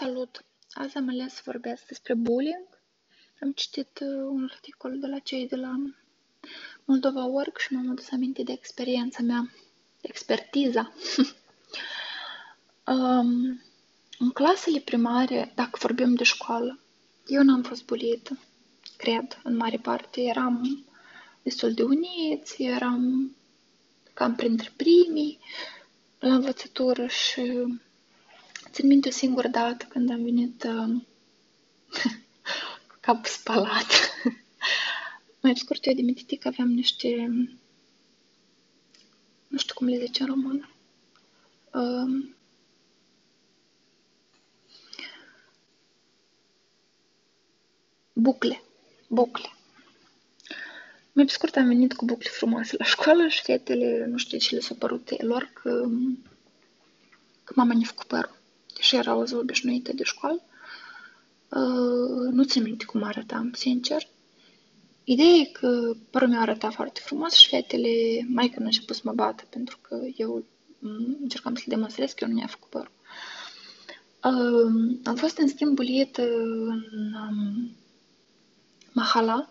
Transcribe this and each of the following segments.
Salut! Azi am ales să vorbesc despre bullying. Am citit uh, un articol de la cei de la Moldova Work și m-am adus aminte de experiența mea, de expertiza. um, în clasele primare, dacă vorbim de școală, eu n-am fost bulită, cred, în mare parte. Eram destul de uniți, eram cam printre primii la învățătură și Țin minte o singură dată când am venit uh, cu capul spălat. Mai scurt, eu de mititic aveam niște... Nu știu cum le zice în română. Uh, bucle. Bucle. Mai pe scurt am venit cu bucle frumoase la școală și fetele, nu știu ce le s-a părut lor, că, că mama ne făcut părul și era o zi obișnuită de școală. Uh, nu țin minte cum arătam, sincer. Ideea e că părul meu arăta foarte frumos și fetele, mai când a început să mă bată, pentru că eu încercam să le demonstrez că eu nu mi-a făcut părul. Uh, am fost în schimb bulită în um, Mahala.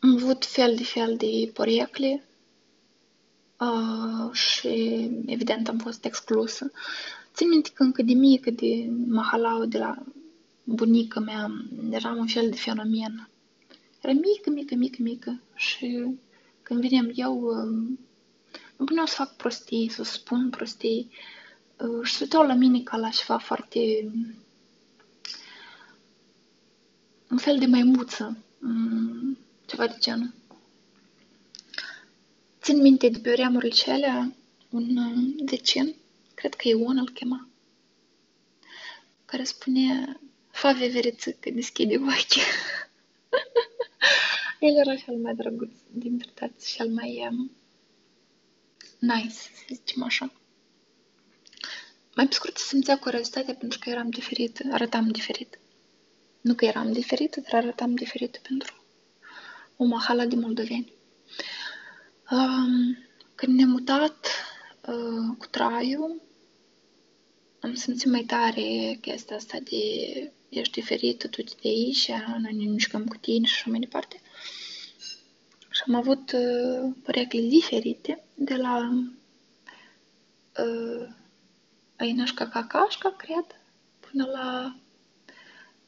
Am avut fel de fel de porecle uh, și evident am fost exclusă. Țin minte că încă de mică, de mahalau, de la bunica mea, eram un fel de fenomen. Era mică, mică, mică, mică și când veneam eu, uh, îmi puneau să fac prostii, să spun prostii uh, și se uitau la mine ca la ceva foarte un fel de maimuță, um, ceva de genul. Țin minte de pe vremurile cele un uh, decen, cred că Ion îl chema, care spune Fa veveriță deschide ochii. El era cel mai drăguț dintre toți, cel mai um, nice, să zicem așa. Mai pe scurt, simțea curiozitatea pentru că eram diferită, arătam diferit. Nu că eram diferită, dar arătam diferit pentru o mahala de moldoveni. Um, când ne-am mutat uh, cu traiul, am simțit mai tare chestia asta de ești diferită, tu de aici, noi ne mișcăm cu tine și așa mai departe. Și am avut uh, părecle diferite de la uh, Ainașca Cacașca, cred, până la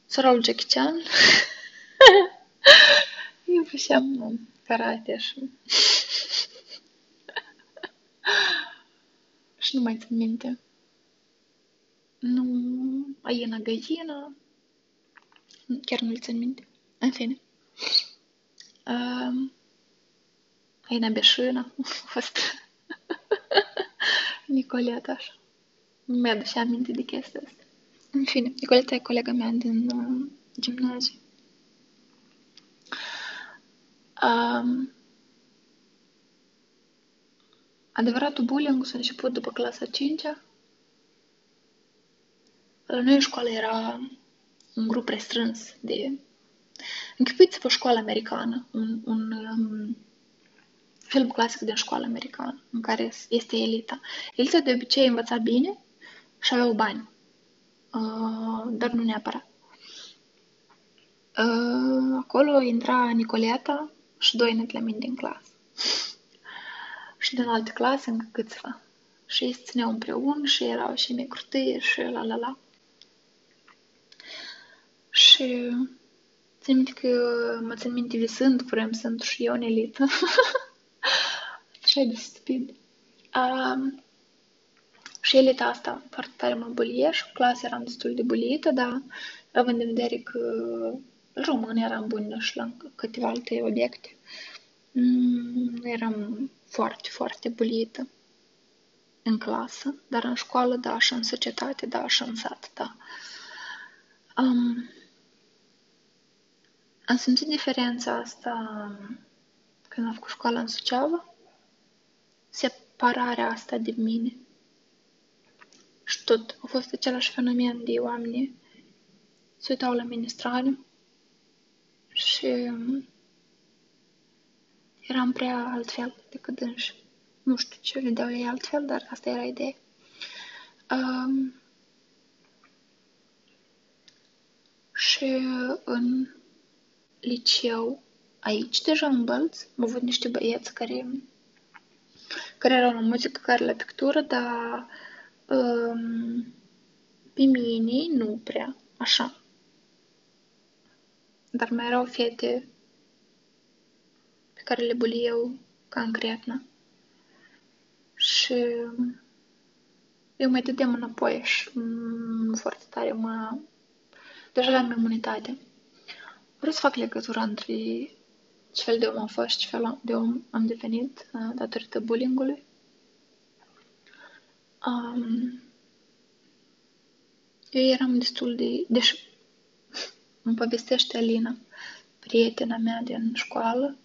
sorul Jackie Chan. Eu făceam karate și și nu mai țin minte. Nu, aiena găină, chiar nu-l țin minte. În fine. Uh, aiena beșână a fost Nicoleta așa. Nu mi-aduce aminte de chestia asta. În fine, Nicoleta e colega mea din uh, gimnaziu. Um, Adevăratul bullying s-a început după clasa 5 -a. La noi școala era un grup restrâns de... Închipuiți-vă școala americană, un, un um, film clasic din școala americană, în care este elita. Elita de obicei învăța bine și aveau bani, uh, dar nu neapărat. Uh, acolo intra Nicoleta și doi netlemini din clasă și din alte clase încă câțiva. Și ei se țineau împreună și erau și micrutâie și la la la. Și țin minte că mă țin minte visând, vrem să intru și eu în elită. Așa de stupid. Um, și elita asta foarte tare mă bulie și clasa eram destul de bulită, dar având în vedere că român eram bună și la câteva alte obiecte, mm, eram foarte, foarte bulită în clasă, dar în școală, da, și în societate, da, și în sat, da. Um, am simțit diferența asta când am făcut școala în Suceava, separarea asta de mine. Și tot a fost același fenomen de oameni se uitau la mine straniu și um, Eram prea altfel decât dânși. Nu știu ce vedeau ei altfel, dar asta era ideea. Um, și în liceu, aici, deja în Bălți, am avut niște băieți care, care erau la muzică, care la pictură, dar um, pe mine nu prea, așa. Dar mai erau fete care le buli eu concretno. Și eu mai dădeam înapoi și foarte tare mă... Deja aveam imunitate. Vreau să fac legătura între ce fel de om am fost, ce fel de om am devenit uh, datorită bullyingului. Um, eu eram destul de... Deși îmi povestește Alina, prietena mea din școală,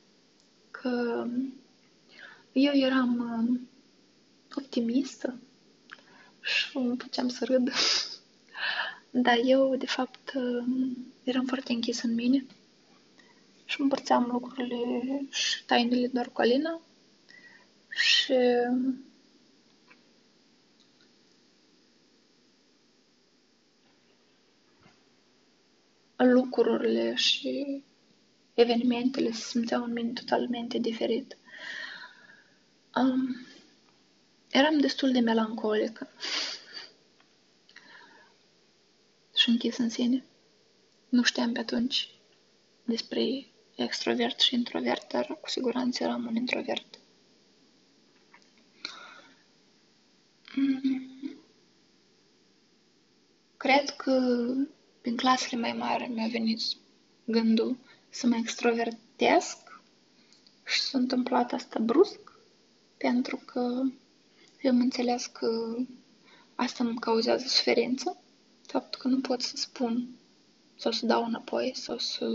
că eu eram um, optimistă și îmi făceam să râd. Dar eu, de fapt, um, eram foarte închis în mine și împărțeam lucrurile și tainele doar cu Alina și um, lucrurile și evenimentele se simțeau în mine totalmente diferit. Um, eram destul de melancolică și închis în sine. Nu știam pe atunci despre extrovert și introvert, dar cu siguranță eram un introvert. Mm. Cred că prin clasele mai mari mi-a venit gândul să mă extrovertesc și s-a întâmplat asta brusc, pentru că eu am înțeles că asta îmi cauzează suferință, faptul că nu pot să spun sau să dau înapoi sau să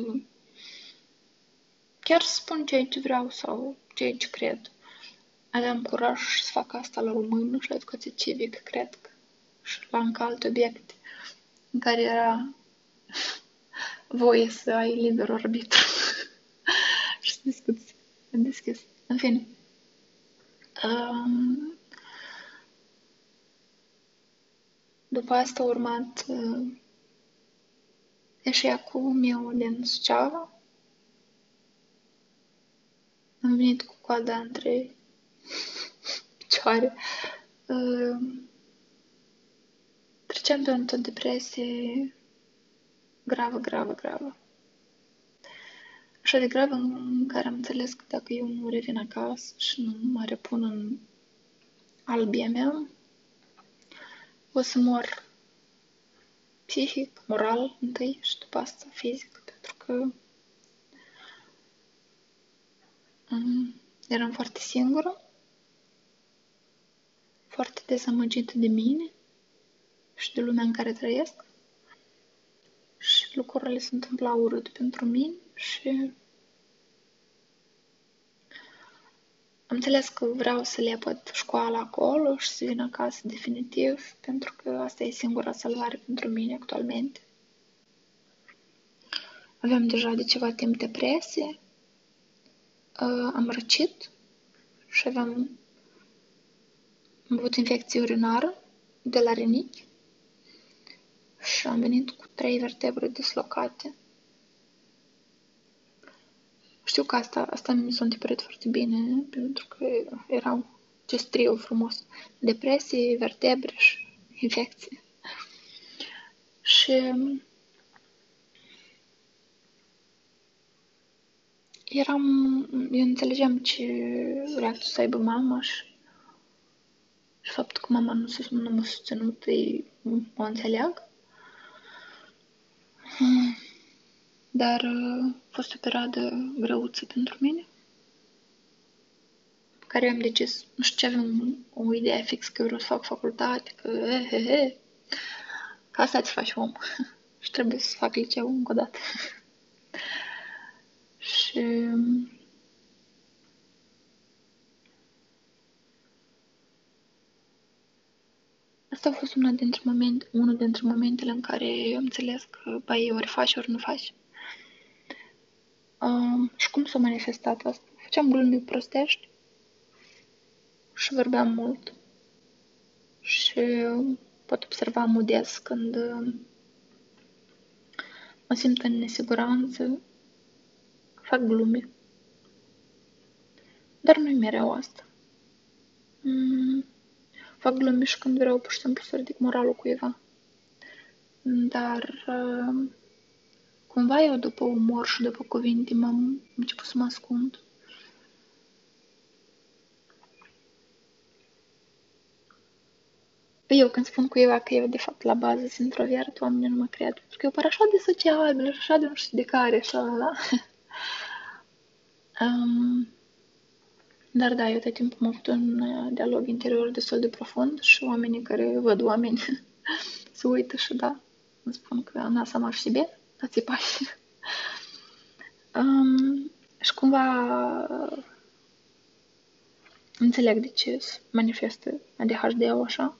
chiar să spun ceea ce vreau sau ceea ce cred. Aveam curaj să fac asta la română și la educație civică, cred că, și la încă alte obiecte în care era voie să ai liber arbitru și să discuți în deschis. În fine. Um, după asta a urmat uh, eșecul meu din Suceava. Am venit cu coada între picioare. Uh, treceam pe o depresie gravă, gravă, gravă. Așa de gravă în care am înțeles că dacă eu nu revin acasă și nu mă repun în albia mea, o să mor psihic, moral întâi și după asta fizic, pentru că um, eram foarte singură, foarte dezamăgită de mine și de lumea în care trăiesc lucrurile se întâmplau urât pentru mine și am înțeles că vreau să le lepăd școala acolo și să vin acasă definitiv, pentru că asta e singura salvare pentru mine actualmente. Aveam deja de ceva timp depresie, uh, am răcit și aveam am avut infecție urinară de la rinichi și am venit cu trei vertebre dislocate. Știu că asta, asta mi s-a întipărit foarte bine, pentru că erau ce trio frumos. Depresie, vertebre și infecție. Și eram, eu înțelegeam ce reacție să aibă mama și, și faptul că mama nu, nu m-a susținut, mă înțeleag. Dar uh, a fost o perioadă greuță pentru mine, care am decis, nu știu ce aveam o idee fix că vreau să fac facultate, că he, he, he. Ca asta ți faci om. și trebuie să fac liceu încă o dată. și Asta a fost una dintre moment, unul dintre momentele în care am înțeles că, băi, ori faci, ori nu faci. Uh, și cum s-a manifestat asta? Făceam glume prostești și vorbeam mult. Și pot observa modest când mă simt în nesiguranță, fac glume. Dar nu-i mereu asta. Mm, fac glume și când vreau pur și simplu să ridic moralul cuiva. Dar uh, cumva eu după umor și după cuvinte m-am început să mă ascund. Eu când spun cuiva că eu de fapt la bază sunt introvert, oamenii nu mă cred. Pentru că eu par așa de sociabil, așa de nu știu de care, așa, la. um, dar da, eu tot timpul am avut un uh, dialog interior destul de profund și oamenii care văd oameni se uită și da, îmi spun că она сама в себе, а типа um, și cumva înțeleg de ce se manifestă ADHD-ul așa.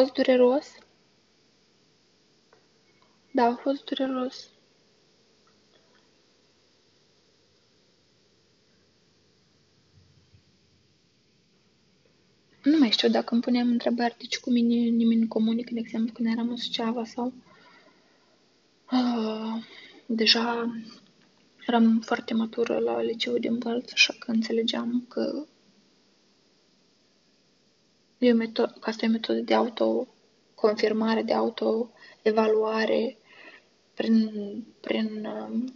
Fost dureros. Da, a fost dureros. Nu mai știu dacă îmi puneam întrebări de ce cu mine nimeni nu comunică, de exemplu, când eram în Suceava sau... Uh, deja eram foarte matură la liceu din Bălț, așa că înțelegeam că e o metodă, că asta e o metodă de autoconfirmare, de autoevaluare prin, prin uh,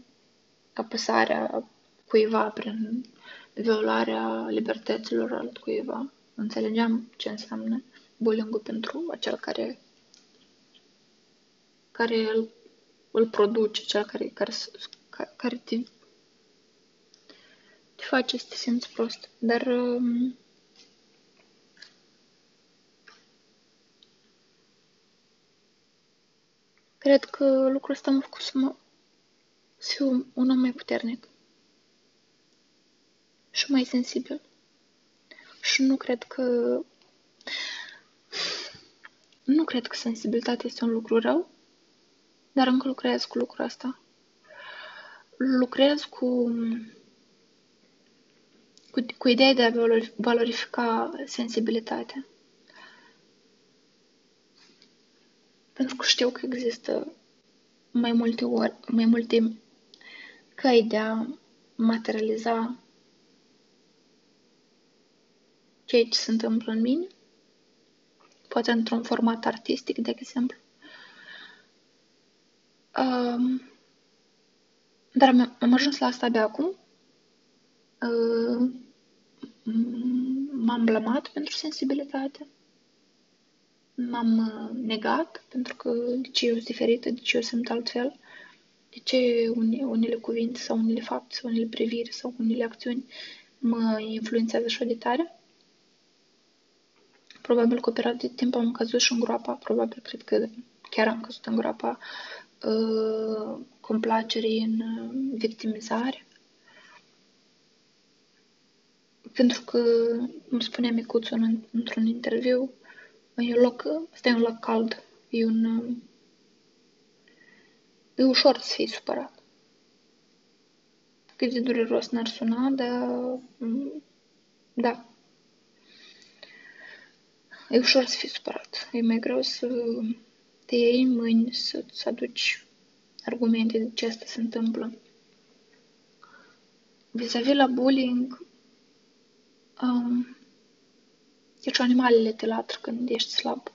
apăsarea cuiva, prin violarea libertăților altcuiva înțelegeam ce înseamnă bullying pentru acel care, care îl, îl produce, cel care, care, care te, te face să te simți prost. Dar um, cred că lucrul ăsta m-a făcut să mă să fiu un om mai puternic și mai sensibil. Și nu cred că... Nu cred că sensibilitatea este un lucru rău, dar încă lucrez cu lucrul ăsta. Lucrez cu, cu, cu ideea de a valorifica sensibilitatea. Pentru că știu că există mai multe ori, mai multe căi de a materializa ceea ce se întâmplă în mine, poate într-un format artistic, de exemplu. Um, dar am ajuns la asta de acum. Uh, m-am blamat pentru sensibilitate. M-am uh, negat pentru că de ce eu sunt diferită, de ce eu sunt altfel, de ce unele cuvinte sau unele fapte sau unele priviri sau unele acțiuni mă influențează așa de tare. Probabil cu o perioadă de timp am căzut și în groapa, probabil cred că chiar am căzut în groapa uh, complacerii în uh, victimizare. Pentru că, îmi spunea micuțul în, într-un interviu, e un loc, ăsta e un loc cald, e un... Uh, e ușor să fii supărat. Cât de dureros n-ar suna, dar... Mm, da, E ușor să fii supărat. E mai greu să te iei în mâini, să-ți aduci argumente de ce asta se întâmplă. Vis-a-vis la bullying, um, e și animalele te latră când ești slab.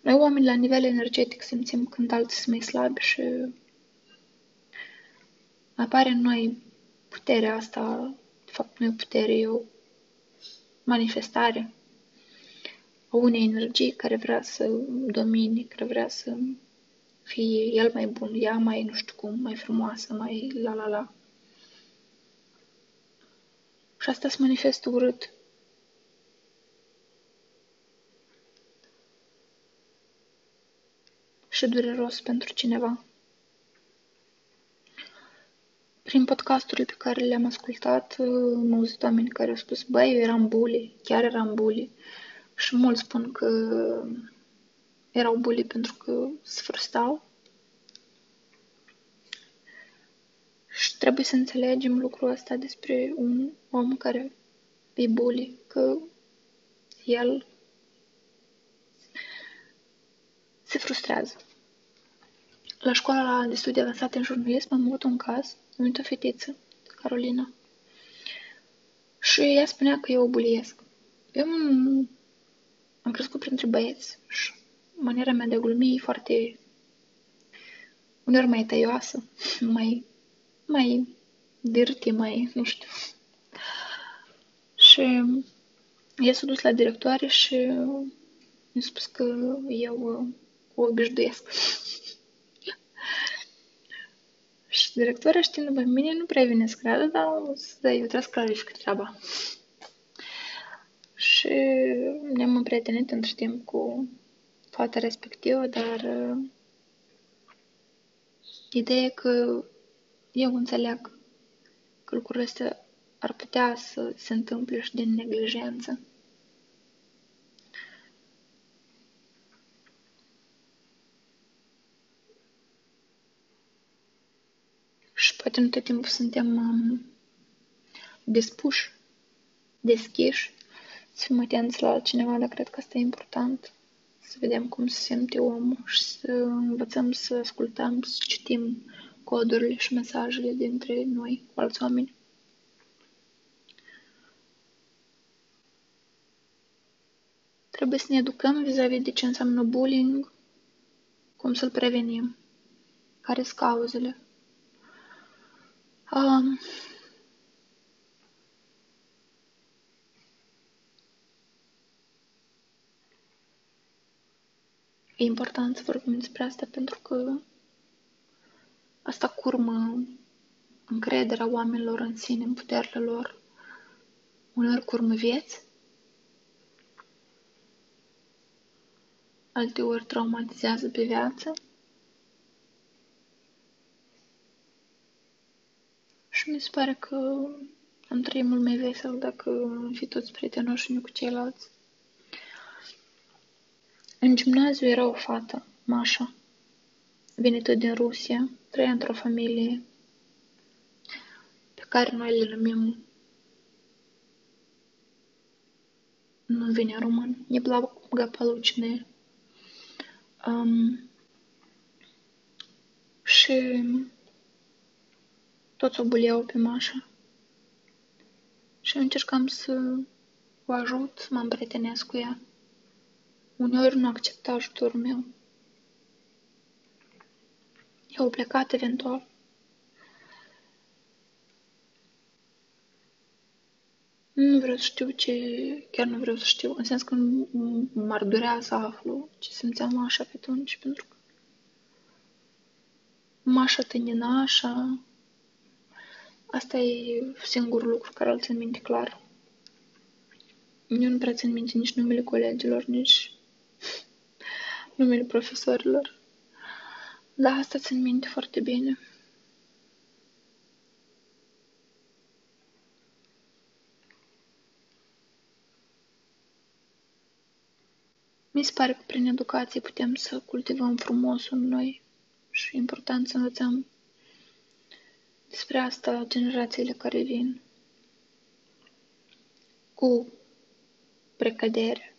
Noi oameni la nivel energetic simțim când alții sunt mai slabi și apare în noi puterea asta, de fapt nu e putere, e o manifestare a unei energii care vrea să domine, care vrea să fie el mai bun, ea mai nu știu cum, mai frumoasă, mai la la la. Și asta se manifestă urât. Și dureros pentru cineva. Prin podcasturile pe care le-am ascultat, am auzit oameni care au spus, băi, eu eram bully, chiar eram bully. Și mulți spun că erau bully pentru că se frustau. Și trebuie să înțelegem lucrul ăsta despre un om care e bully, că el se frustrează. La școala de studii avansate în jurnalism am avut un caz, am o fetiță, Carolina. Și ea spunea că eu o buliesc. Eu am crescut printre băieți și maniera mea de a glumi e foarte uneori mai tăioasă, mai, mai dirty, mai, nu știu. Și ea s-a dus la directoare și mi-a spus că eu o obișnuiesc. Și directoarea știind pe mine nu prea vine să creadă, dar da, eu trebuie să clarific treaba. Și ne-am împrietenit între timp cu fata respectivă, dar uh, ideea e că eu înțeleg că lucrurile astea ar putea să se întâmple și din neglijență. Poate nu tot timpul suntem um, dispuși, deschiși, să fim atenți la altcineva, dar cred că asta e important. Să vedem cum se simte omul și să învățăm să ascultăm, să citim codurile și mesajele dintre noi cu alți oameni. Trebuie să ne educăm vis-a-vis de ce înseamnă bullying, cum să-l prevenim, care sunt cauzele. Um, e important să vorbim despre asta pentru că asta curmă încrederea oamenilor în sine, în puterile lor. Uneori curmă vieți, alteori traumatizează pe viață. mi se pare că am trăit mult mai vesel dacă am fi toți prietenoși unii cu ceilalți. În gimnaziu era o fată, Mașa, venită din Rusia, trăia într-o familie pe care noi le numim nu vine român, Nebлагополучные. Um, și toți o buleau pe Mașa. Și eu încercam să o ajut, să mă împrietenesc cu ea. Uneori nu accepta ajutorul meu. Eu plecat eventual. Nu vreau să știu ce, chiar nu vreau să știu, în sens că m-ar durea să aflu ce simțeam așa pe atunci, pentru că Mașa tânina așa, asta e singurul lucru care îl țin minte clar. Eu nu prea țin minte nici numele colegilor, nici numele profesorilor. Da, asta țin minte foarte bine. Mi se pare că prin educație putem să cultivăm frumosul în noi și e important să învățăm despre asta generațiile care vin cu precădere.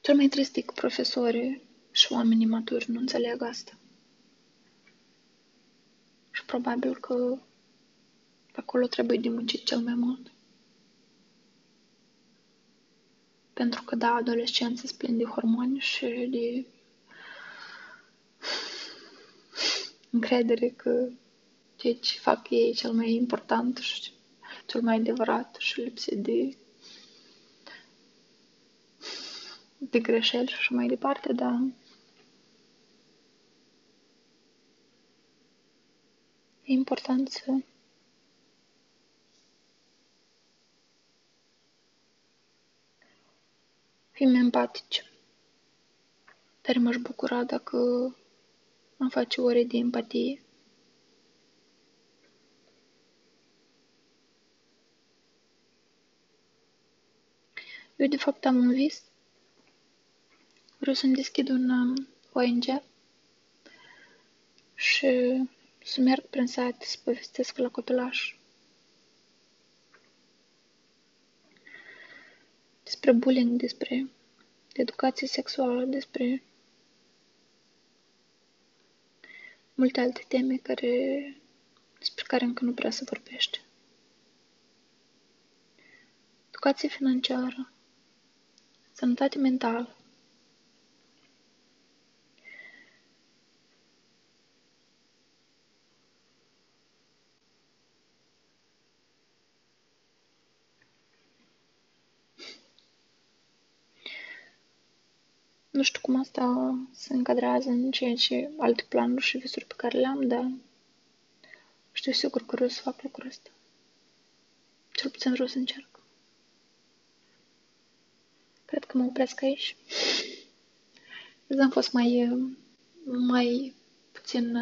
Cel mai trist e că profesorii și oamenii maturi nu înțeleg asta. Și probabil că acolo trebuie de muncit cel mai mult. Pentru că, da, adolescența se plin de hormoni și de încredere că ceea ce fac ei e cel mai important și cel mai adevărat și lipsit de de greșeli și așa mai departe, dar e important să fim empatici. Dar m-aș bucura dacă am face ore de empatie. Eu, de fapt, am un vis. Vreau să-mi deschid un um, ONG și să merg prin sat să povestesc la copilaș despre bullying, despre educație sexuală, despre multe alte teme care, despre care încă nu prea se vorbește. Educație financiară, sănătate mentală, Nu știu cum asta se încadrează în ceea ce alte planuri și visuri pe care le-am, dar știu sigur că vreau să fac lucrul ăsta. Cel puțin vreau să încerc. Cred că mă opresc aici. Azi am fost mai, mai puțin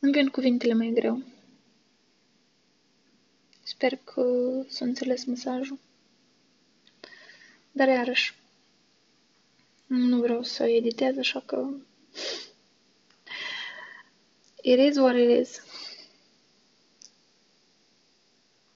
îmi vin cuvintele mai greu. Sper că s-a înțeles mesajul. Dar iarăși, nu vreau să editez, așa că it is what it is.